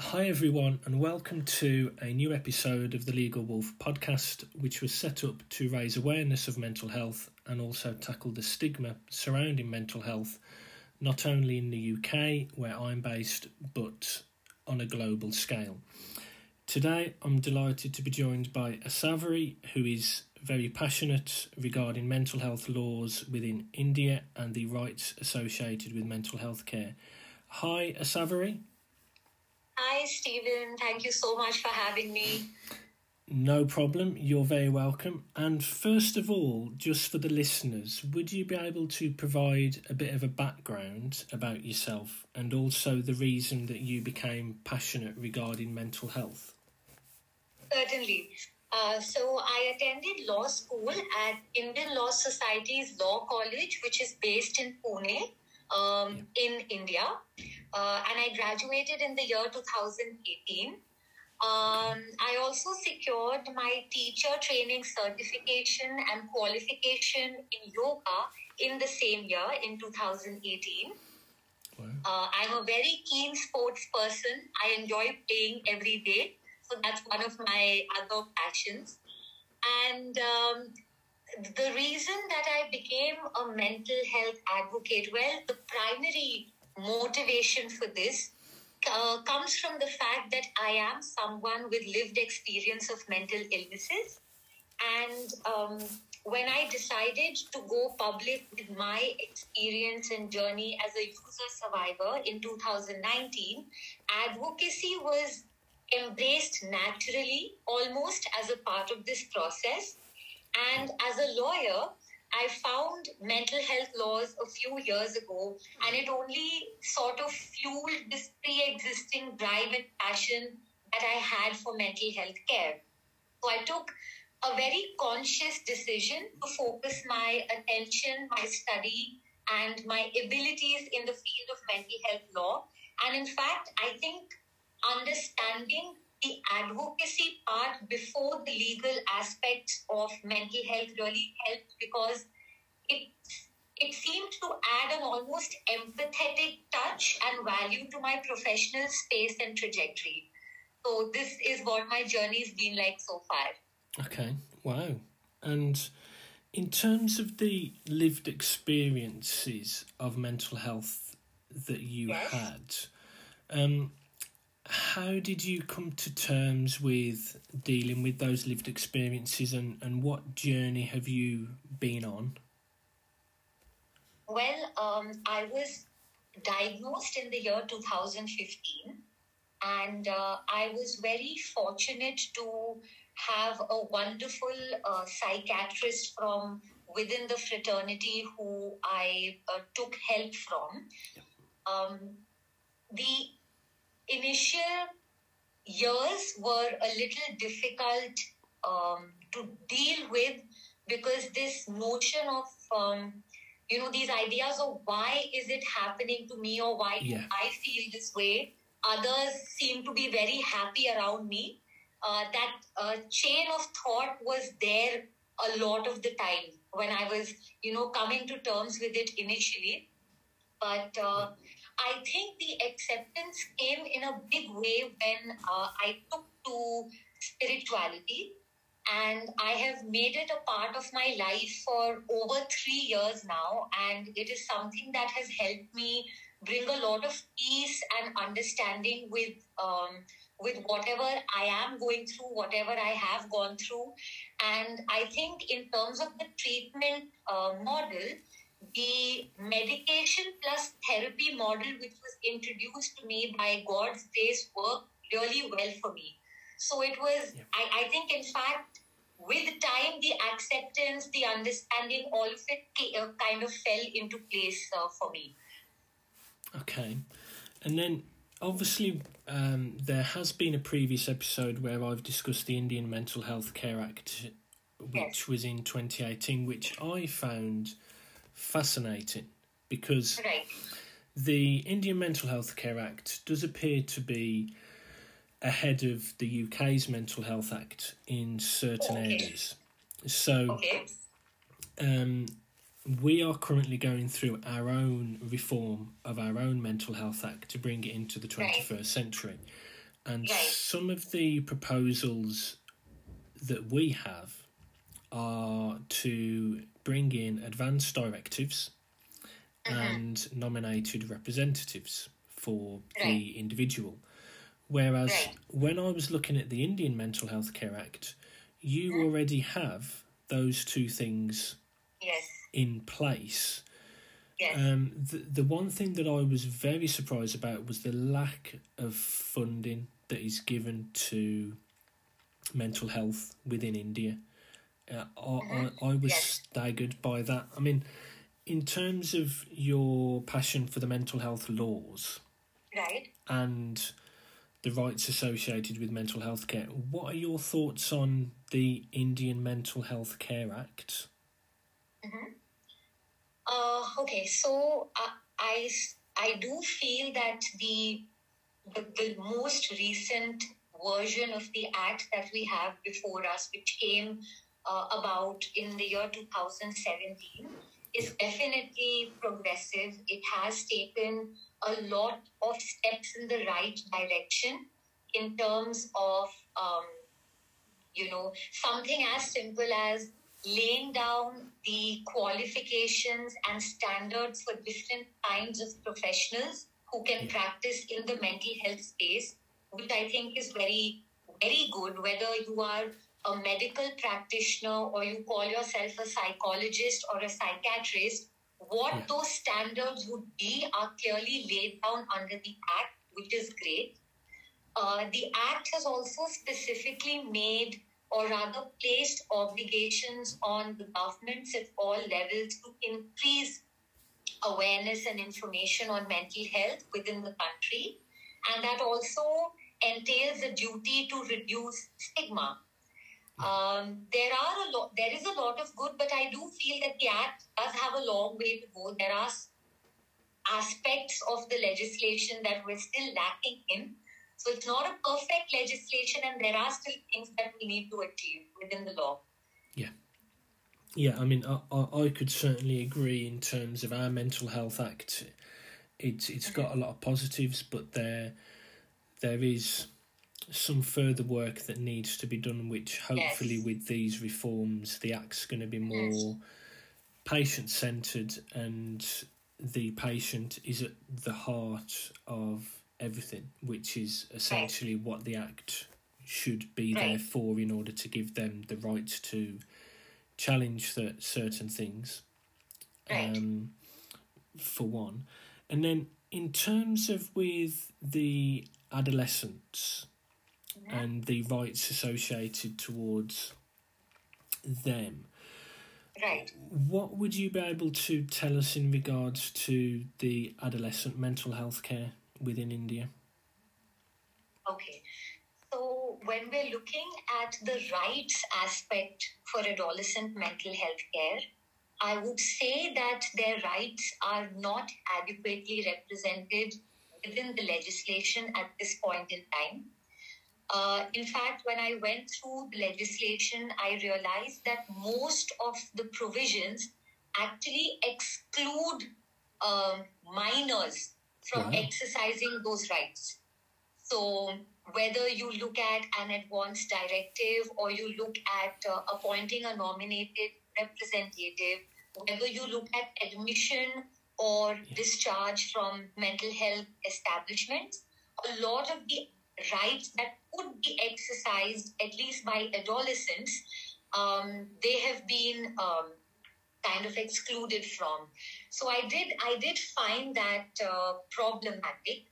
Hi, everyone, and welcome to a new episode of the Legal Wolf podcast, which was set up to raise awareness of mental health and also tackle the stigma surrounding mental health, not only in the UK, where I'm based, but on a global scale. Today, I'm delighted to be joined by Asavari, who is very passionate regarding mental health laws within India and the rights associated with mental health care. Hi, Asavari. Hi, Stephen. Thank you so much for having me. No problem. You're very welcome. And first of all, just for the listeners, would you be able to provide a bit of a background about yourself and also the reason that you became passionate regarding mental health? Certainly. Uh, so I attended law school at Indian Law Society's Law College, which is based in Pune, um, in India uh, and I graduated in the year 2018. Um, I also secured my teacher training certification and qualification in yoga in the same year in 2018. Wow. Uh, I'm a very keen sports person. I enjoy playing every day. So that's one of my other passions. And um, the reason that I became a mental health advocate, well, the primary motivation for this uh, comes from the fact that I am someone with lived experience of mental illnesses. And um, when I decided to go public with my experience and journey as a user survivor in 2019, advocacy was embraced naturally, almost as a part of this process. And as a lawyer, I found mental health laws a few years ago, and it only sort of fueled this pre existing drive and passion that I had for mental health care. So I took a very conscious decision to focus my attention, my study, and my abilities in the field of mental health law. And in fact, I think understanding the advocacy part before the legal aspects of mental health really helped because it it seemed to add an almost empathetic touch and value to my professional space and trajectory. So this is what my journey's been like so far. Okay. Wow. And in terms of the lived experiences of mental health that you yes. had, um, how did you come to terms with dealing with those lived experiences and, and what journey have you been on? Well, um, I was diagnosed in the year 2015 and uh, I was very fortunate to have a wonderful uh, psychiatrist from within the fraternity who I uh, took help from. Um, the initial years were a little difficult um, to deal with because this notion of um, you know these ideas of why is it happening to me or why yeah. i feel this way? Others seem to be very happy around me. Uh, that uh, chain of thought was there a lot of the time when i was you know coming to terms with it initially. But uh, I think the acceptance came in a big way when uh, I took to spirituality and I have made it a part of my life for over three years now, and it is something that has helped me bring a lot of peace and understanding with um, with whatever I am going through, whatever I have gone through, and I think in terms of the treatment uh, model, the medication plus therapy model, which was introduced to me by God's grace, worked really well for me. So it was, yeah. I, I think, in fact, with time, the acceptance, the understanding, all of it uh, kind of fell into place uh, for me. Okay. And then obviously, um, there has been a previous episode where I've discussed the Indian Mental Health Care Act, which yes. was in 2018, which I found fascinating because right. the Indian Mental Health Care Act does appear to be ahead of the UK's Mental Health Act in certain okay. areas. So, okay. um, we are currently going through our own reform of our own Mental Health Act to bring it into the 21st right. century. And Right. some of the proposals that we have are to bring in advanced directives and nominated representatives for Right. the individual. Whereas Right. when I was looking at the Indian Mental Health Care Act, you Mm-hmm. already have those two things Yes. in place. Yes. Um, the, the one thing that I was very surprised about was the lack of funding that is given to mental health within India. Uh, I, I, I was Yes. staggered by that. I mean, in terms of your passion for the mental health laws right. and the rights associated with mental health care, what are your thoughts on the Indian Mental Health Care Act? Uh, okay, so uh, I I do feel that the, the the most recent version of the act that we have before us, which came uh, about in the year 2017, is definitely progressive. It has taken a lot of steps in the right direction in terms of um, you know something as simple as laying down the qualifications and standards for different kinds of professionals who can practice in the mental health space, which I think is very, very good, whether you are a medical practitioner or you call yourself a psychologist or a psychiatrist. What Yeah. those standards would be are clearly laid down under the Act, which is great. Uh, the Act has also specifically made or rather placed obligations on the governments at all levels to increase awareness and information on mental health within the country. And that also entails a duty to reduce stigma. Um, there are a lot. There is a lot of good, but I do feel that the act does have a long way to go. There are aspects of the legislation that we're still lacking in. So it's not a perfect legislation, and there are still things that we need to achieve within the law. Yeah, Yeah, I mean, I, I, I could certainly agree in terms of our mental health act. It's it's got a lot of positives, but there there is some further work that needs to be done. Which hopefully, Yes. with these reforms, the act's going to be more patient centered, and the patient is at the heart of everything, which is essentially what the act should be there for in order to give them the right to challenge cer- certain things Right. um, for one and then in terms of with the adolescents and the rights associated towards them Right. what would you be able to tell us in regards to the adolescent mental health care within india Okay. So when we're looking at the rights aspect for adolescent mental health care, I would say that their rights are not adequately represented within the legislation at this point in time. Uh, in fact, when I went through the legislation, I realized that most of the provisions actually exclude um, minors from Wow. exercising those rights. So, whether you look at an advance directive or you look at uh, appointing a nominated representative, whether you look at admission or discharge from mental health establishments, a lot of the rights that could be exercised, at least by adolescents, um, they have been um, kind of excluded from. So I did I did find that uh, problematic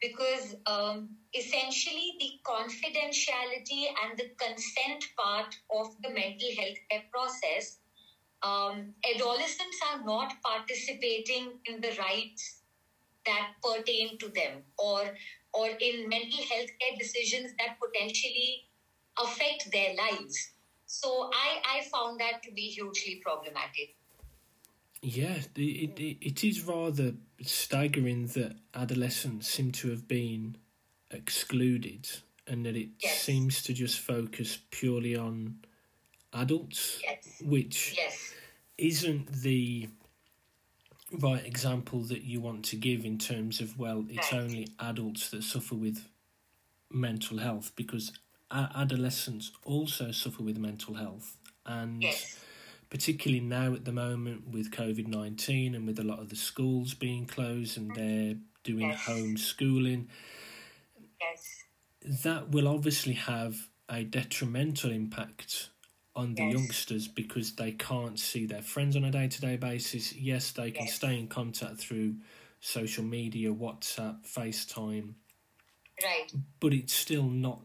because um, essentially the confidentiality and the consent part of the mental health care process, um, adolescents are not participating in the rights that pertain to them or or in mental health care decisions that potentially affect their lives. So I, I found that to be hugely problematic. Yeah, it, it, it is rather staggering that adolescents seem to have been excluded and that it Yes. seems to just focus purely on adults, Yes. which Yes. isn't the right example that you want to give in terms of, well, it's only adults that suffer with mental health because adolescents also suffer with mental health and Yes. particularly now at the moment with COVID 19 and with a lot of the schools being closed and mm-hmm. they're doing Yes. homeschooling, Yes. that will obviously have a detrimental impact on the Yes. youngsters because they can't see their friends on a day to day basis. Yes, they can Yes. stay in contact through social media, WhatsApp, FaceTime, Right. but it's still not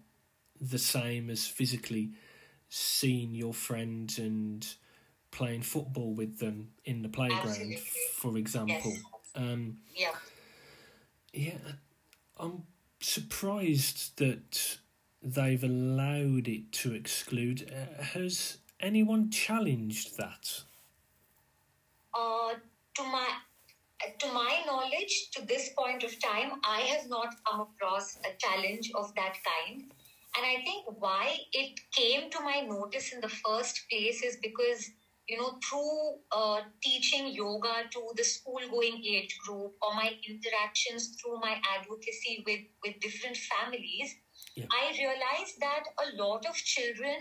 the same as physically seeing your friends and playing football with them in the playground, Absolutely. for example. Yes. Um, Yeah. yeah, I'm surprised that they've allowed it to exclude. Uh, has anyone challenged that? Uh, to my to my knowledge, to this point of time, I have not come across a challenge of that kind. And I think why it came to my notice in the first place is because, you know, through uh, teaching yoga to the school going age group or my interactions through my advocacy with, with different families, Yeah. I realized that a lot of children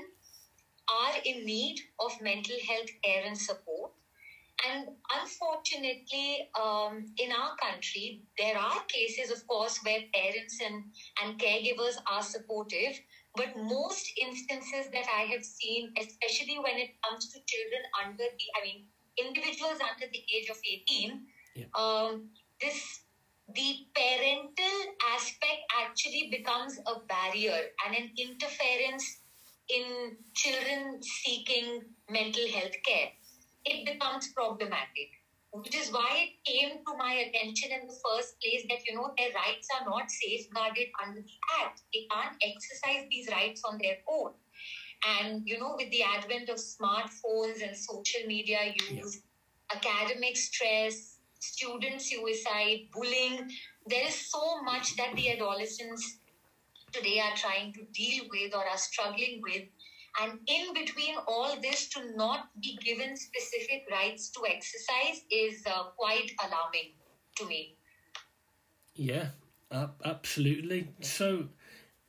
are in need of mental health care and support. And unfortunately, um, in our country, there are cases, of course, where parents and, and caregivers are supportive. But most instances that I have seen, especially when it comes to children under the, I mean, individuals under the age of 18, Yeah. um, this the parental aspect actually becomes a barrier and an interference in children seeking mental health care. It becomes problematic, which is why it came to my attention in the first place that you know their rights are not safeguarded under the Act. They can't exercise these rights on their own. And you know, with the advent of smartphones and social media use, academic stress, student suicide, bullying, there is so much that the adolescents today are trying to deal with or are struggling with. And in between all this, to not be given specific rights to exercise is uh, quite alarming to me. Yeah, ab- absolutely. So,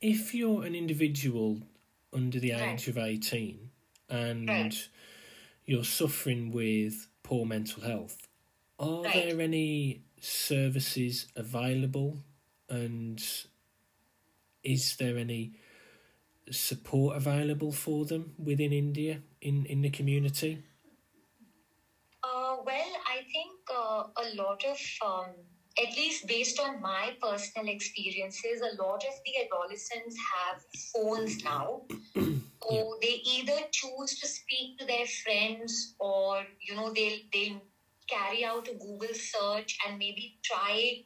if you're an individual under the Right. age of 18 and Right. you're suffering with poor mental health, are Right. there any services available and is there any support available for them within India in, in the community? Uh, well, I think uh, a lot of, um, at least based on my personal experiences, a lot of the adolescents have phones now. So they either choose to speak to their friends or, you know, they'll, they'll carry out a Google search and maybe try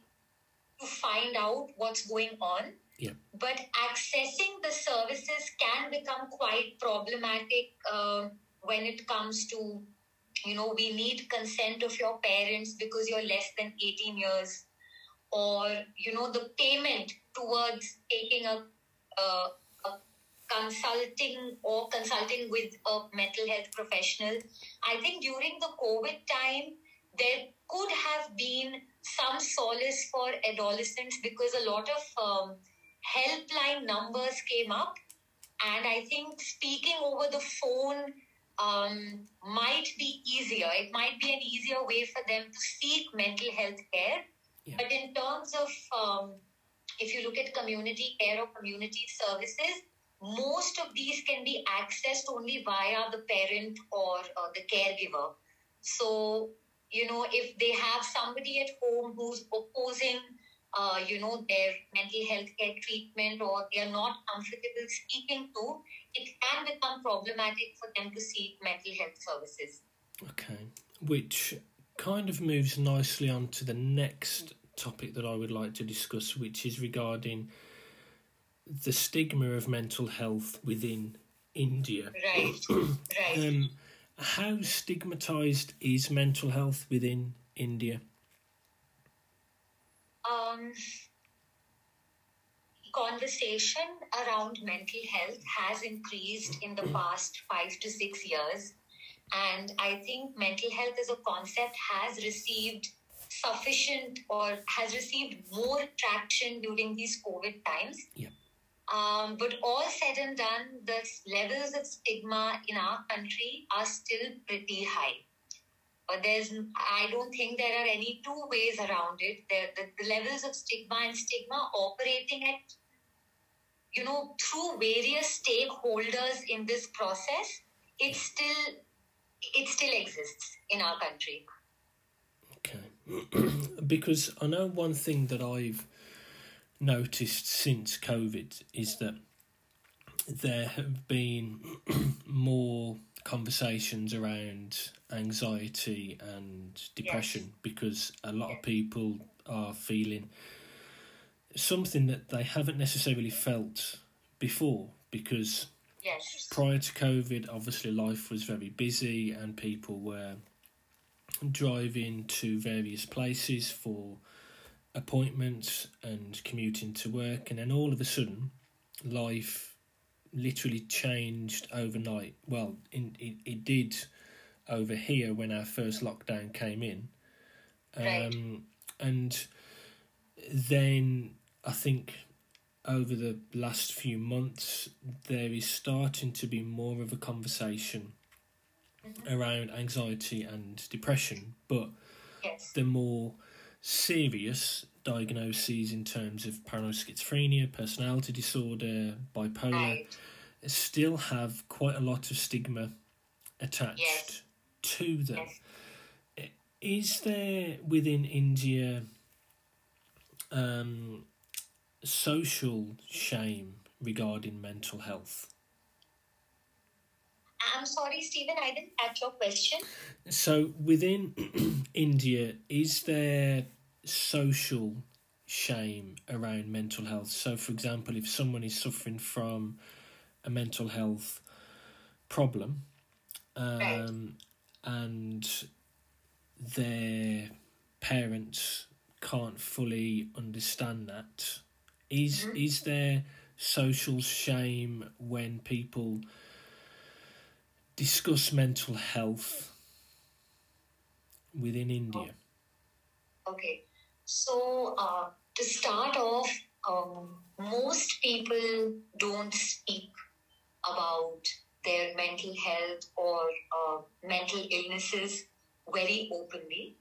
to find out what's going on. Yeah. But accessing the services can become quite problematic uh, when it comes to you know, we need consent of your parents because you're less than 18 years, or, you know, the payment towards taking a, a, a consulting or consulting with a mental health professional. I think during the COVID time, there could have been some solace for adolescents because a lot of um, helpline numbers came up. And I think speaking over the phone um, might be easier. It might be an easier way for them to seek mental health care. Yeah. But in terms of, um, if you look at community care or community services, most of these can be accessed only via the parent or uh, the caregiver. So, you know, if they have somebody at home who's opposing, uh, you know, their mental health care treatment or they are not comfortable speaking to, it can become problematic for them to seek mental health services. Okay, which kind of moves nicely on to the next topic that I would like to discuss, which is regarding the stigma of mental health within India. Right, right. Um, how stigmatized is mental health within India? um, conversation around mental health has increased in the past five to six years. And I think mental health as a concept has received sufficient or has received more traction during these COVID times. Yeah. Um, but all said and done, the levels of stigma in our country are still pretty high. But there's, I don't think there are any two ways around it. There, the, the levels of stigma and stigma operating at, you know, through various stakeholders in this process, it still, it still exists in our country. Okay, because I know one thing that I've noticed since COVID is that there have been more conversations around anxiety and depression yes. because a lot of people are feeling something that they haven't necessarily felt before because yes. prior to COVID, obviously life was very busy and people were driving to various places for appointments and commuting to work, and then all of a sudden, life literally changed overnight. Well, in, it, it did over here when our first lockdown came in. Right. Um, and then I think over the last few months, there is starting to be more of a conversation mm-hmm. around anxiety and depression, but yes. the more serious diagnoses in terms of paranoid schizophrenia, personality disorder, bipolar, right. still have quite a lot of stigma attached yes. to them. Yes. Is there within India um, social shame regarding mental health? I'm sorry, Stephen, I didn't catch your question. So, within India, is there social shame around mental health. So, for example, if someone is suffering from a mental health problem um, right. and their parents can't fully understand that, is, mm-hmm. is there social shame when people discuss mental health within India? Okay. So, uh, to start off, um, most people don't speak about their mental health or uh, mental illnesses very openly.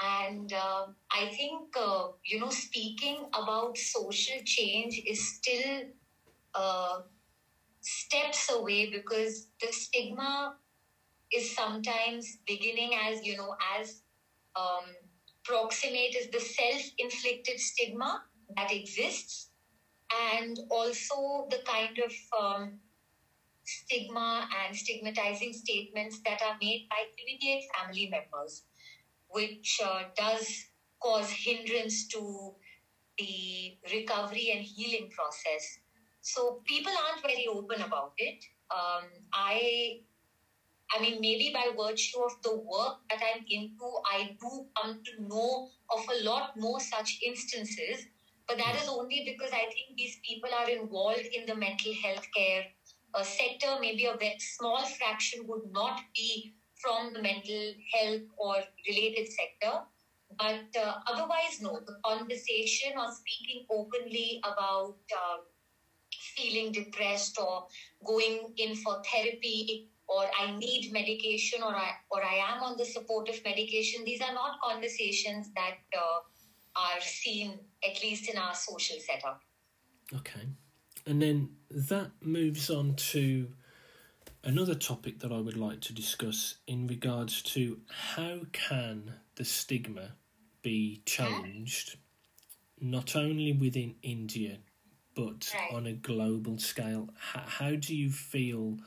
And uh, I think, uh, you know, speaking about social change is still uh, steps away because the stigma is sometimes beginning as, you know, as um, proximate is the self inflicted stigma that exists, and also the kind of um, stigma and stigmatizing statements that are made by immediate family members, which uh, does cause hindrance to the recovery and healing process. So people aren't very open about it. Um, I I mean, maybe by virtue of the work that I'm into, I do come to know of a lot more such instances. But that is only because I think these people are involved in the mental health care uh, sector. Maybe a small fraction would not be from the mental health or related sector. But uh, otherwise, no, the conversation or speaking openly about um, feeling depressed or going in for therapy or I need medication or I or I am on the supportive medication. These are not conversations that uh, are seen at least in our social setup. Okay, and then that moves on to another topic that I would like to discuss in regards to how can the stigma be changed, not only within India but right. on a global scale. How, how do you feel?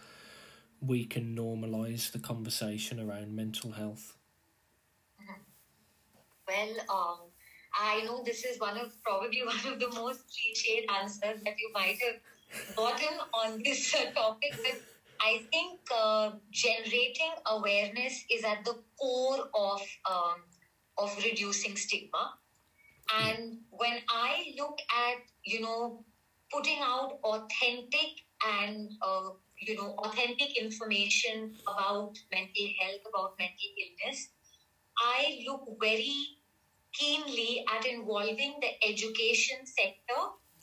we can normalize the conversation around mental health? Well, um, I know this is one of probably one of the most cliched answers that you might have gotten on this topic, but I think uh, generating awareness is at the core of um, of reducing stigma. And when I look at you know putting out authentic and uh, you know, authentic information about mental health, about mental illness, I look very keenly at involving the education sector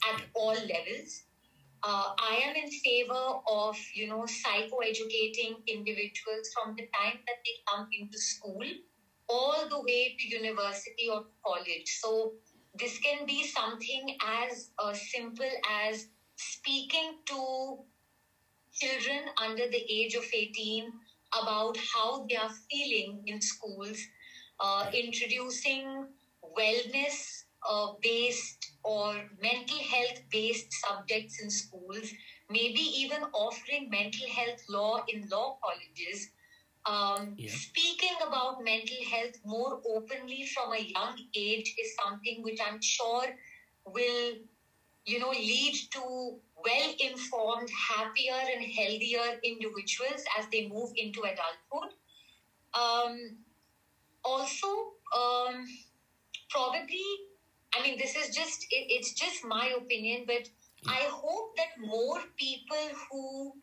at all levels. Uh, I am in favor of, you know, psychoeducating individuals from the time that they come into school all the way to university or college. So this can be something as uh, simple as speaking to children under the age of 18 about how they are feeling in schools, uh, introducing wellness uh, based or mental health based subjects in schools, maybe even offering mental health law in law colleges. Um, Yeah. Speaking about mental health more openly from a young age is something which I'm sure will, you know, lead to well informed, happier, and healthier individuals as they move into adulthood. Um, also, um, probably, I mean, this is just, it, it's just my opinion, but I hope that more people who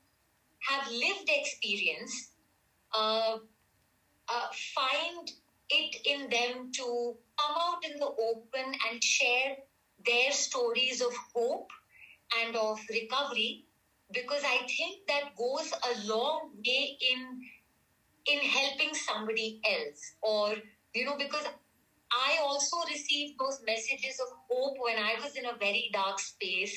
have lived experience uh, uh, find it in them to come out in the open and share their stories of hope and of recovery because I think that goes a long way in in helping somebody else. Or you know because I also received those messages of hope when I was in a very dark space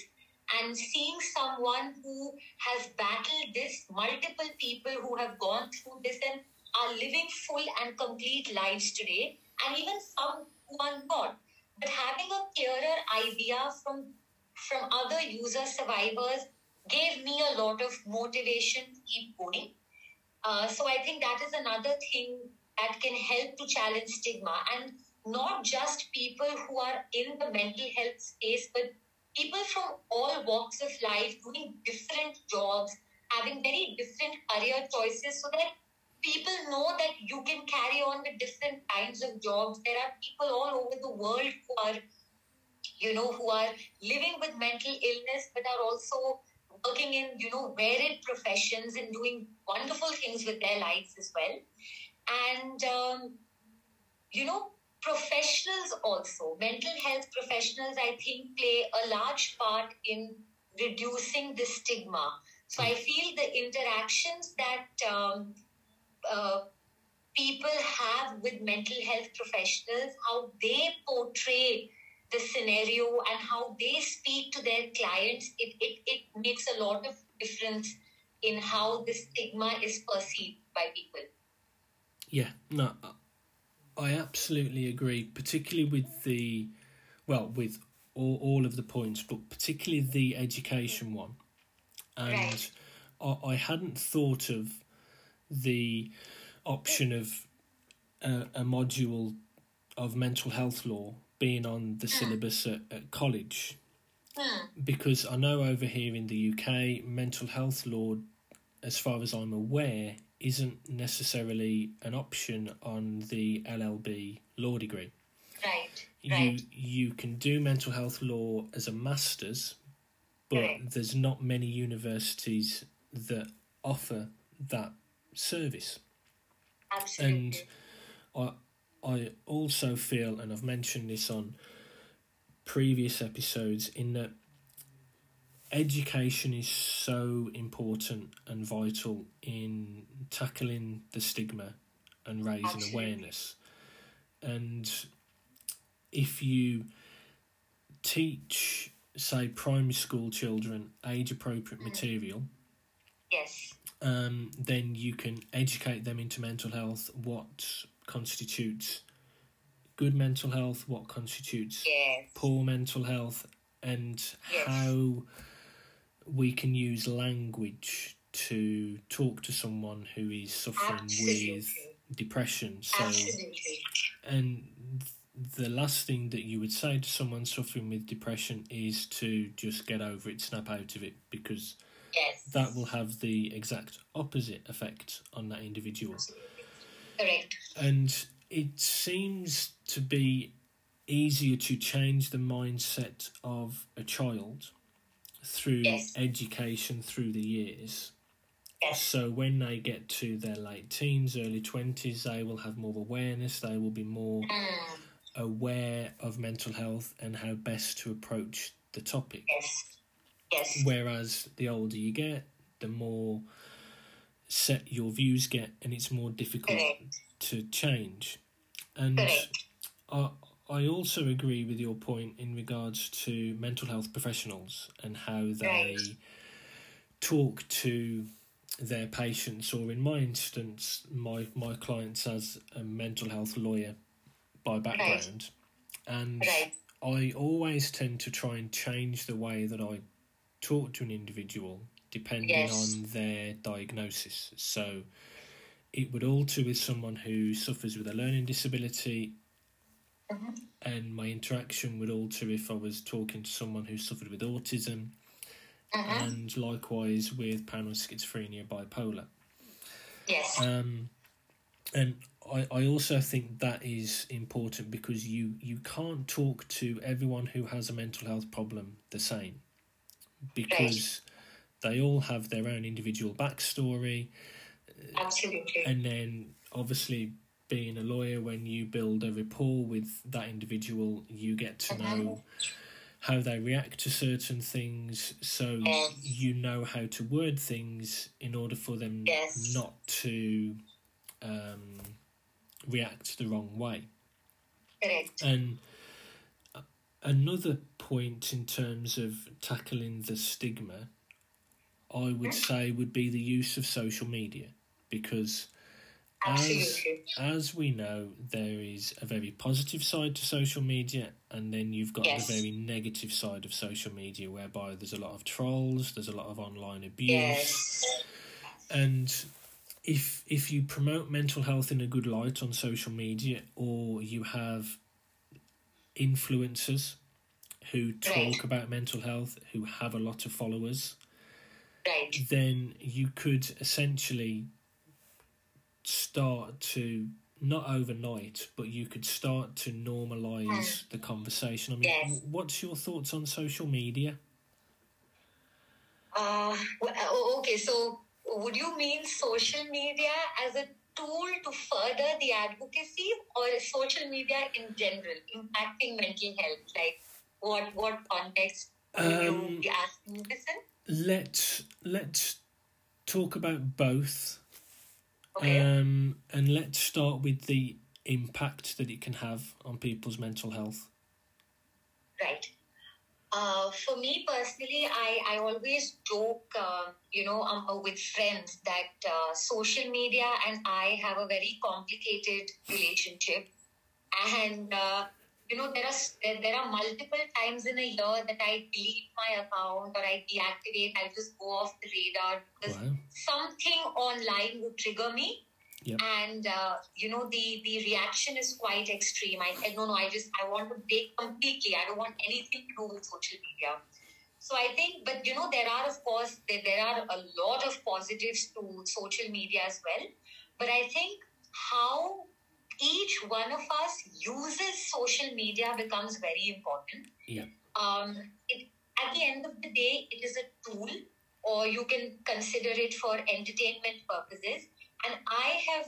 and seeing someone who has battled this, multiple people who have gone through this and are living full and complete lives today, and even some who are not. But having a clearer idea from from other user survivors gave me a lot of motivation to keep going. Uh, so I think that is another thing that can help to challenge stigma and not just people who are in the mental health space, but people from all walks of life doing different jobs, having very different career choices, so that people know that you can carry on with different kinds of jobs. There are people all over the world who are, you know, who are living with mental illness, but are also working in, you know, varied professions and doing wonderful things with their lives as well. And, um, you know, professionals also, mental health professionals, I think, play a large part in reducing the stigma. So I feel the interactions that um, uh, people have with mental health professionals, how they portray the scenario and how they speak to their clients, it, it, it makes a lot of difference in how the stigma is perceived by people. Yeah, no, I absolutely agree, particularly with the, well, with all, all of the points, but particularly the education one. And Right. I, I hadn't thought of the option of a, a module of mental health law being on the syllabus at, at college Hmm. because I know over here in the UK, mental health law, as far as I'm aware, isn't necessarily an option on the LLB law degree. Right, You right. you can do mental health law as a master's, but Correct. there's not many universities that offer that service. Absolutely. And I I also feel, and I've mentioned this on previous episodes, in that education is so important and vital in tackling the stigma and raising Absolutely. awareness. And if you teach, say, primary school children age appropriate material, yes, um, then you can educate them into mental health, what constitutes good mental health, what constitutes yes, poor mental health, and Yes. how we can use language to talk to someone who is suffering Absolutely. with depression. So, absolutely. and the last thing that you would say to someone suffering with depression is to just get over it, snap out of it, because Yes, that will have the exact opposite effect on that individual. correct. And it seems to be easier to change the mindset of a child through Yes. education through the years. Yes, So when they get to their late teens, early 20s, they will have more awareness, they will be more Mm, aware of mental health and how best to approach the topic. Yes. Yes. Whereas the older you get, the more set your views get, and it's more difficult Correct. to change. And. I, I also agree with your point in regards to mental health professionals and how they talk to their patients, or in my instance, my, my clients as a mental health lawyer by background. And I always tend to try and change the way that I talk to an individual depending Yes. on their diagnosis. So it would alter with someone who suffers with a learning disability, Mhm. and my interaction would alter if I was talking to someone who suffered with autism, Mhm. and likewise with paranoid schizophrenia, bipolar. Yes. Um, and I, I also think that is important because you, you can't talk to everyone who has a mental health problem the same because they all have their own individual backstory. Absolutely. And then obviously, being a lawyer, when you build a rapport with that individual, you get to know how they react to certain things so Yes. you know how to word things in order for them Yes. not to um, react the wrong way. Correct. And another point in terms of tackling the stigma, I would say, would be the use of social media because. As, as we know, there is a very positive side to social media, and then you've got Yes. the very negative side of social media, whereby there's a lot of trolls, there's a lot of online abuse, Yes. and if if you promote mental health in a good light on social media or you have influencers who talk Right. about mental health who have a lot of followers Right. then you could essentially start to not overnight but you could start to normalize the conversation i mean Yes. what's your thoughts on social media Uh, oh, okay, so would you mean social media as a tool to further the advocacy or social media in general impacting mental health? Like, what what context would Um, you be asking this in? let's let's talk about both Okay. Um, and let's start with the impact that it can have on people's mental health. Right. Uh, for me personally, I, I always joke, uh, you know, um, uh, with friends that uh, social media and I have a very complicated relationship. And, uh, you know, there are, there, there are multiple times in a year that I delete my account or I deactivate, I just go off the radar because Wow. something online would trigger me Yep. and uh, you know the the reaction is quite extreme i said no no i just i want to break completely i don't want anything to do with social media so i think but you know there are of course there, there are a lot of positives to social media as well but i think how each one of us uses social media becomes very important Yeah. um, it, at the end of the day, it is a tool, or you can consider it for entertainment purposes. And I have,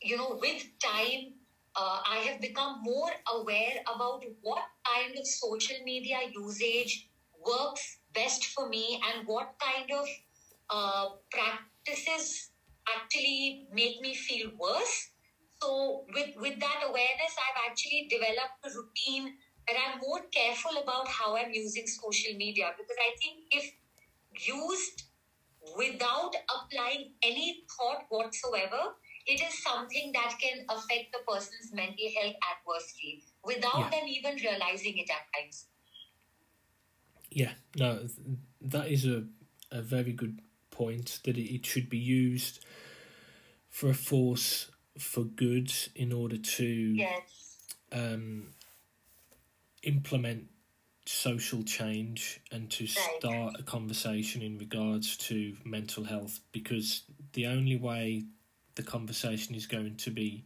you know, with time, uh, I have become more aware about what kind of social media usage works best for me and what kind of uh, practices actually make me feel worse. So with with that awareness, I've actually developed a routine that I'm more careful about how I'm using social media because I think if used without applying any thought whatsoever, it is something that can affect the person's mental health adversely without Yeah. them even realizing it at times. Yeah, no, that is a, a very good point that it should be used for a force for good in order to Yes. um, implement social change and to start a conversation in regards to mental health because the only way the conversation is going to be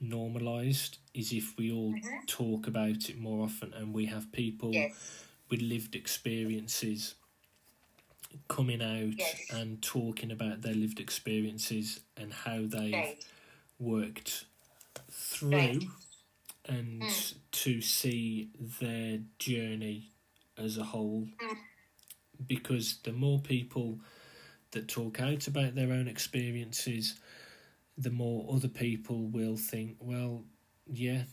normalized is if we all Mhm. talk about it more often and we have people Yes. with lived experiences coming out Yes. and talking about their lived experiences and how they've Right. Worked through Right. and Mm. to see their journey as a whole because the more people that talk out about their own experiences, the more other people will think, well, yeah,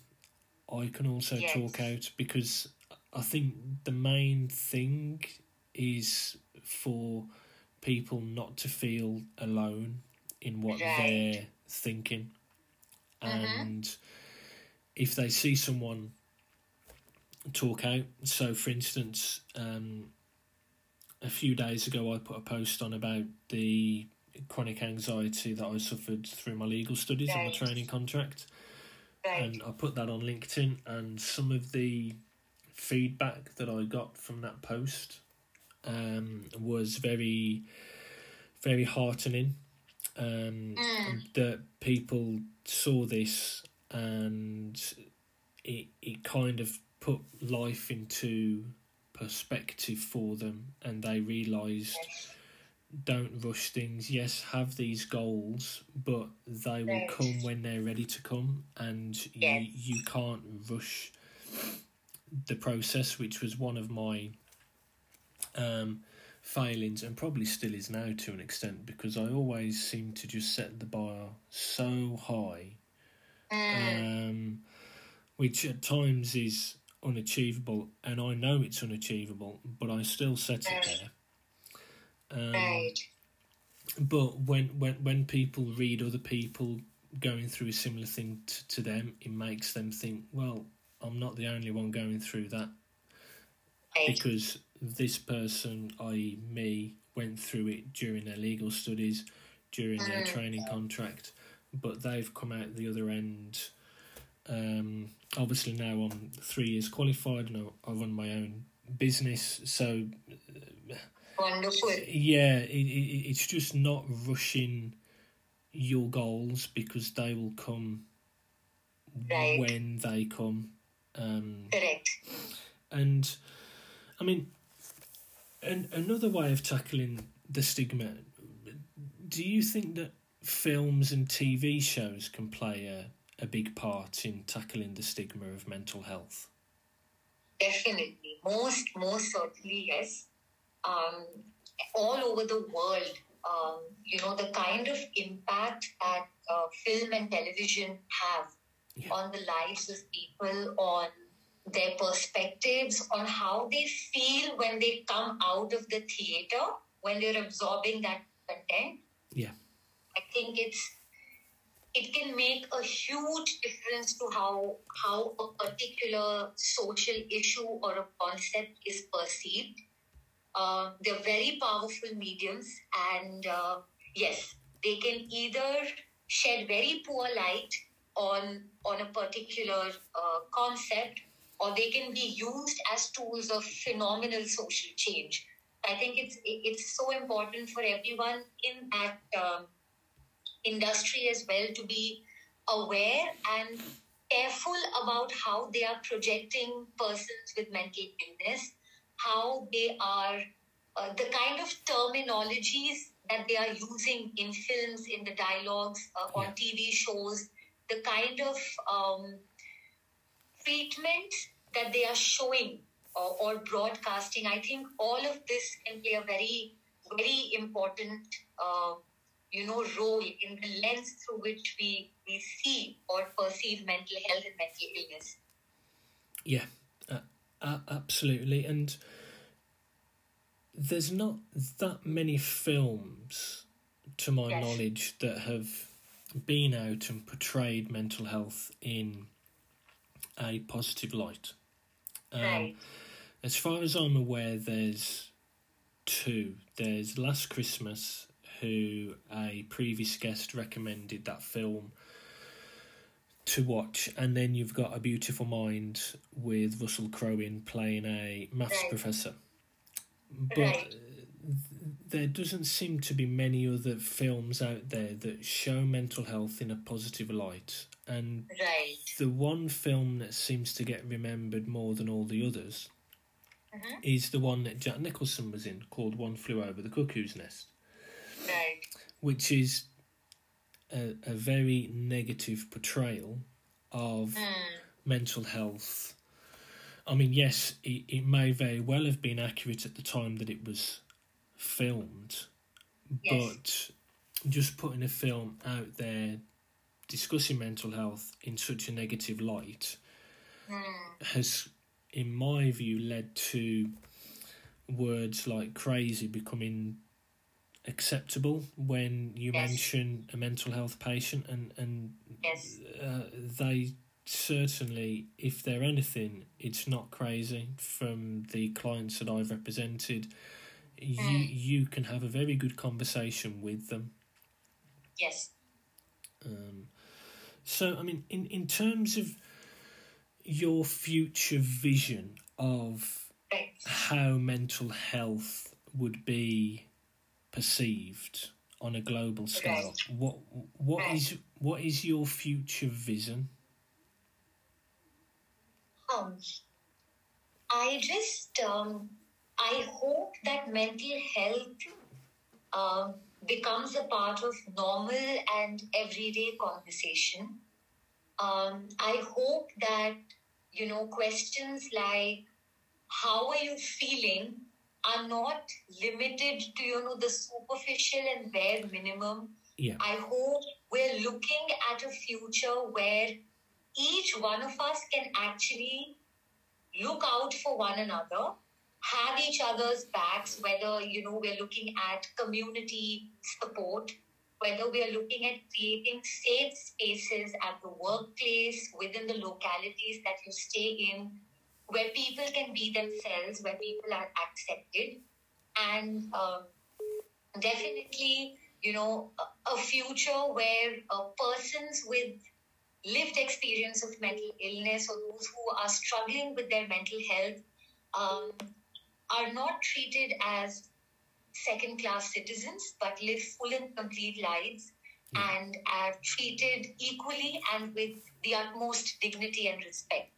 I can also Yes. talk out because I think the main thing is for people not to feel alone in what Right. they're thinking. And if they see someone talk out, so for instance, um, a few days ago I put a post on about the chronic anxiety that I suffered through my legal studies and my training contract Right. and I put that on LinkedIn, and some of the feedback that I got from that post um, was very, very heartening. Um, That people saw this and it it kind of put life into perspective for them, and they realised don't rush things. Yes, have these goals, but they will come when they're ready to come, and Yes. you you can't rush the process, which was one of my um, failings, and probably still is now to an extent, because I always seem to just set the bar so high, um, which at times is unachievable, and I know it's unachievable, but I still set it there. Um, right. but when, when when people read other people going through a similar thing t- to them, it makes them think, well, I'm not the only one going through that Right. because this person, i.e., me, went through it during their legal studies, during their training contract, but they've come out the other end. Um, obviously, now I'm three years qualified and I I run my own business, so Wonderful. yeah, it, it, it's just not rushing your goals because they will come Right. when they come. Um, Correct. and I mean, an, another way of tackling the stigma. Do you think that films and TV shows can play a, a big part in tackling the stigma of mental health? Definitely. Most, most certainly, yes. Um, all over the world, um, you know, the kind of impact that uh, film and television have Yeah. on the lives of people, on their perspectives, on how they feel when they come out of the theater, when they're absorbing that content. Yeah. I think it's it can make a huge difference to how how a particular social issue or a concept is perceived. Uh, they're very powerful mediums, and uh, yes, they can either shed very poor light on on a particular uh, concept, or they can be used as tools of phenomenal social change. I think it's it's so important for everyone in that um, industry as well to be aware and careful about how they are projecting persons with mental illness, how they are, uh, the kind of terminologies that they are using in films, in the dialogues, uh, on TV shows, the kind of um, treatment that they are showing or, or broadcasting. I think all of this can play a very, very important, uh, you know, role in the lens through which we, we see or perceive mental health and mental illness. Yeah, uh, uh, absolutely. And there's not that many films, to my Yes. knowledge, that have been out and portrayed mental health in a positive light. Um, Right. As far as I'm aware, there's two. There's Last Christmas, who a previous guest recommended that film to watch, and then you've got A Beautiful Mind with Russell Crowe in playing a maths Right. professor. But Right. There doesn't seem to be many other films out there that show mental health in a positive light. And Right. the one film that seems to get remembered more than all the others Mhm. is the one that Jack Nicholson was in called One Flew Over the Cuckoo's Nest, Right. which is a, a very negative portrayal of Mm. mental health. I mean, yes, it, it may very well have been accurate at the time that it was filmed, Yes. but just putting a film out there discussing mental health in such a negative light has, in my view, led to words like crazy becoming acceptable when you Yes. mention a mental health patient and and Yes. uh, they certainly if they're anything it's not crazy from the clients that I've represented you Mm. you can have a very good conversation with them Yes. um, so, I mean, in, in terms of your future vision of how mental health would be perceived on a global scale, what what is what is your future vision? Um, I just, um, I hope that mental health um, becomes a part of normal and everyday conversation. Um, I hope that, you know, questions like, how are you feeling? are not limited to, you know, the superficial and bare minimum. Yeah, I hope we're looking at a future where each one of us can actually look out for one another, have each other's backs, whether, you know, we're looking at community support, whether we are looking at creating safe spaces at the workplace, within the localities that you stay in, where people can be themselves, where people are accepted. And um, definitely, you know, a, a future where uh, persons with lived experience of mental illness or those who are struggling with their mental health um, are not treated as second class citizens but live full and complete lives hmm. and are treated equally and with the utmost dignity and respect.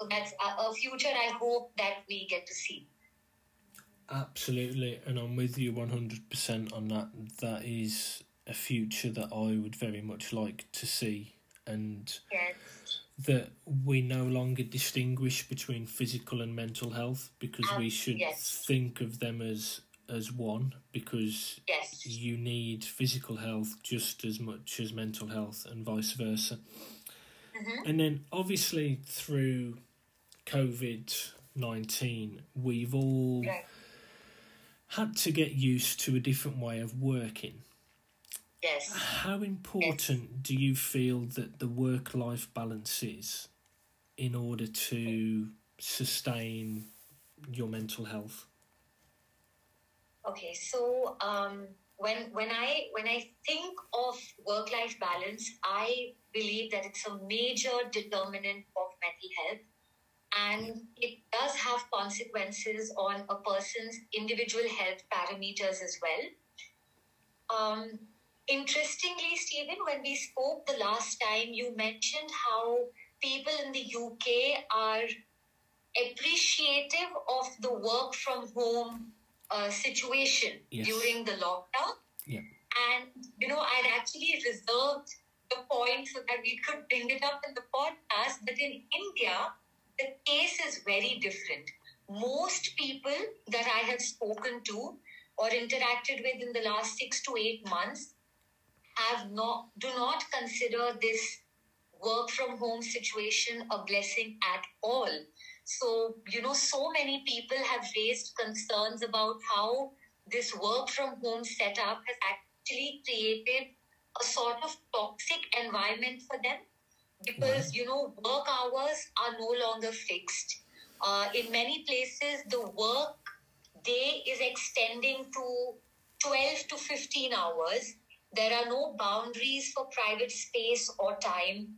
So that's a, a future I hope that we get to see. absolutely, and I'm with you one hundred percent on that. That is a future that I would very much like to see, and Yes. That we no longer distinguish between physical and mental health because we Um, should yes. think of them as as one because Yes. you need physical health just as much as mental health and vice versa. Mhm. And then obviously through COVID 19, we've all Right. had to get used to a different way of working. Yes. How important do you feel that the work life balance is in order to sustain your mental health? Okay, so um, when when I when I think of work life balance, I believe that it's a major determinant of mental health, and it does have consequences on a person's individual health parameters as well. Um, interestingly, Stephen, when we spoke the last time, you mentioned how people in the UK are appreciative of the work from home uh, situation Yes. during the lockdown. Yeah. And, you know, I'd actually reserved the point so that we could bring it up in the podcast. But in India, the case is very different. Most people that I have spoken to or interacted with in the last six to eight months have not do not consider this work from home situation a blessing at all. So, you know, so many people have raised concerns about how this work from home setup has actually created a sort of toxic environment for them because, you know, work hours are no longer fixed. Uh, in many places, the work day is extending to 12 to 15 hours. There are no boundaries for private space or time.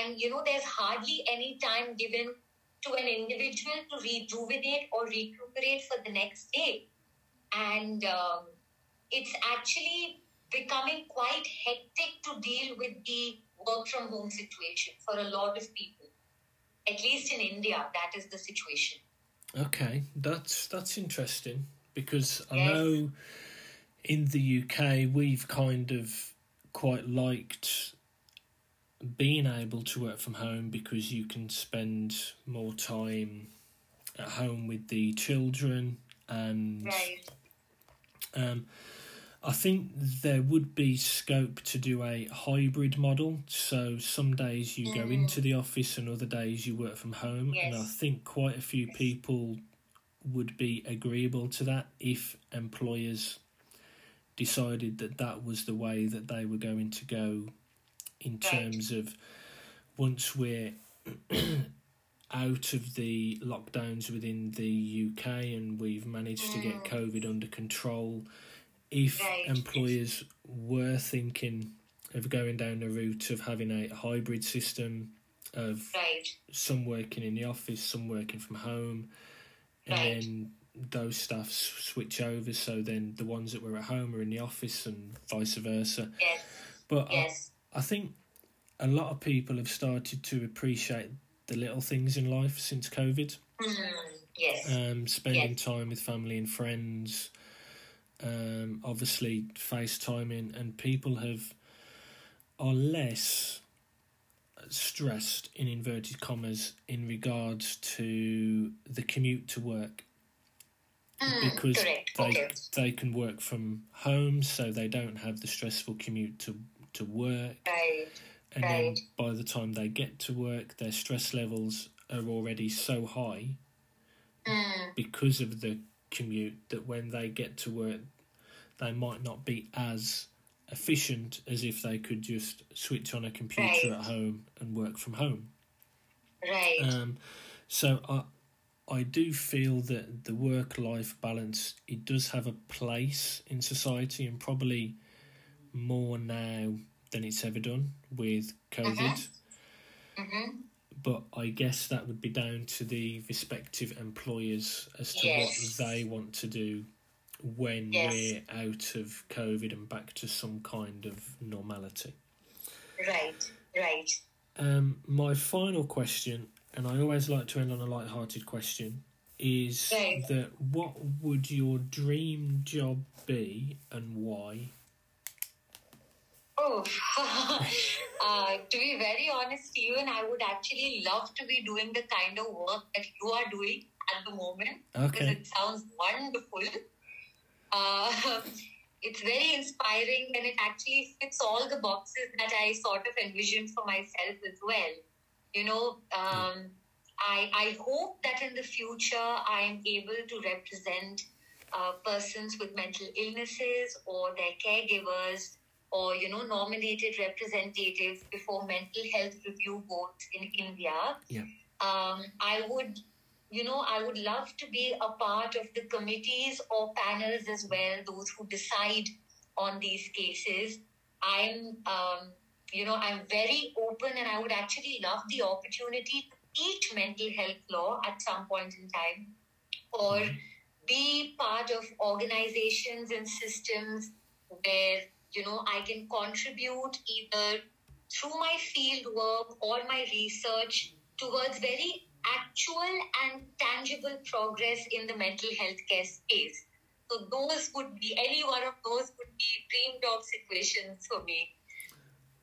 And, you know, there's hardly any time given to an individual to rejuvenate or recuperate for the next day. And um, it's actually becoming quite hectic to deal with the work from home situation for a lot of people. At least in India, that is the situation. Okay, that's that's interesting because I know in the UK we've kind of quite liked being able to work from home because you can spend more time at home with the children and Right. um, I think there would be scope to do a hybrid model. So some days you go into the office and other days you work from home. And I think quite a few people would be agreeable to that if employers decided that that was the way that they were going to go in terms of once we're out of the lockdowns within the UK and we've managed to get mm. COVID under control. If employers were thinking of going down the route of having a hybrid system of some working in the office, some working from home, and then those staff switch over, so then the ones that were at home are in the office and vice versa. Yes. But I- Yes. I think a lot of people have started to appreciate the little things in life since COVID. Mhm. Yes. Um, spending Yes. time with family and friends, um, obviously FaceTiming, and people have are less stressed in inverted commas in regards to the commute to work Mm, because correct. they Okay. they can work from home, so they don't have the stressful commute to to work. Right. and Right. then by the time they get to work, their stress levels are already so high Mm, because of the commute that when they get to work, they might not be as efficient as if they could just switch on a computer Right. at home and work from home. right. Um, so I. I do feel that the work-life balance it does have a place in society and probably more now than it's ever done with COVID. hmm but I guess that would be down to the respective employers as to Yes. what they want to do when Yes. we're out of COVID and back to some kind of normality. Right. Right. Um, my final question, and I always like to end on a light-hearted question, is that what would your dream job be and why? Oh, uh, to be very honest, Stephen, I would actually love to be doing the kind of work that you are doing at the moment because it sounds wonderful. Uh, it's very inspiring and it actually fits all the boxes that I sort of envisioned for myself as well. You know, um, I, I hope that in the future I am able to represent uh, persons with mental illnesses or their caregivers or you know nominated representatives before mental health review boards in India. Yeah. Um, I would, you know, I would love to be a part of the committees or panels as well, those who decide on these cases. I'm, um, you know, I'm very open, and I would actually love the opportunity to teach mental health law at some point in time, or mm-hmm. be part of organizations and systems where you know I can contribute either through my field work or my research towards very actual and tangible progress in the mental health care space. So those would be any one of those would be dream job situations for me.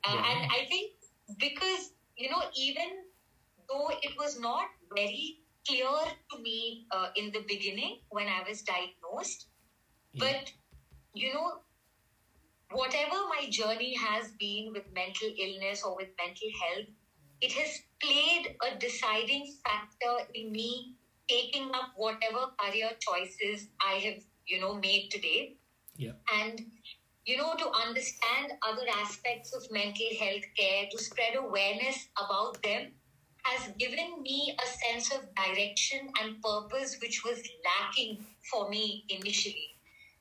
Uh, Wow. And I think because you know even though it was not very clear to me uh, in the beginning when I was diagnosed, Yeah. but you know whatever my journey has been with mental illness or with mental health, it has played a deciding factor in me taking up whatever career choices I have, you know, made today. Yeah. And, you know, to understand other aspects of mental health care, to spread awareness about them, has given me a sense of direction and purpose which was lacking for me initially.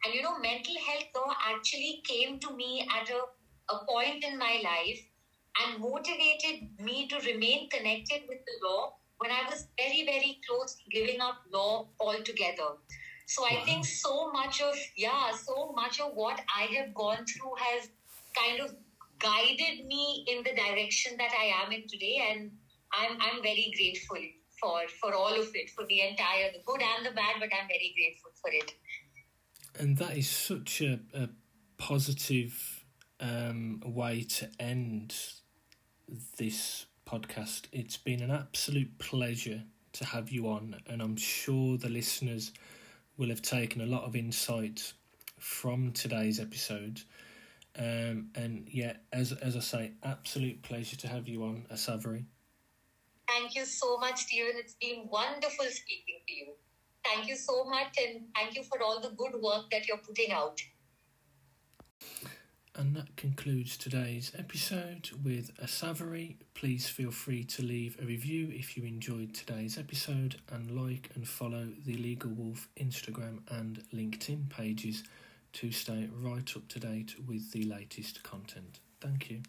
And you know, mental health law actually came to me at a, a point in my life and motivated me to remain connected with the law when I was very, very close to giving up law altogether. So I Wow. think so much of, yeah, so much of what I have gone through has kind of guided me in the direction that I am in today. And I'm, I'm very grateful for, for all of it, for the entire, the good and the bad, but I'm very grateful for it. and that is such a, a positive um, way to end this podcast. It's been an absolute pleasure to have you on, and I'm sure the listeners will have taken a lot of insight from today's episode. Um, and yeah, as as I say, absolute pleasure to have you on, Asaveri. Thank you so much, Stephen. It's been wonderful speaking to you. Thank you so much, and thank you for all the good work that you're putting out. And that concludes today's episode with Asaveri. Please feel free to leave a review if you enjoyed today's episode and like and follow the Legal Wolf Instagram and LinkedIn pages to stay right up to date with the latest content. Thank you.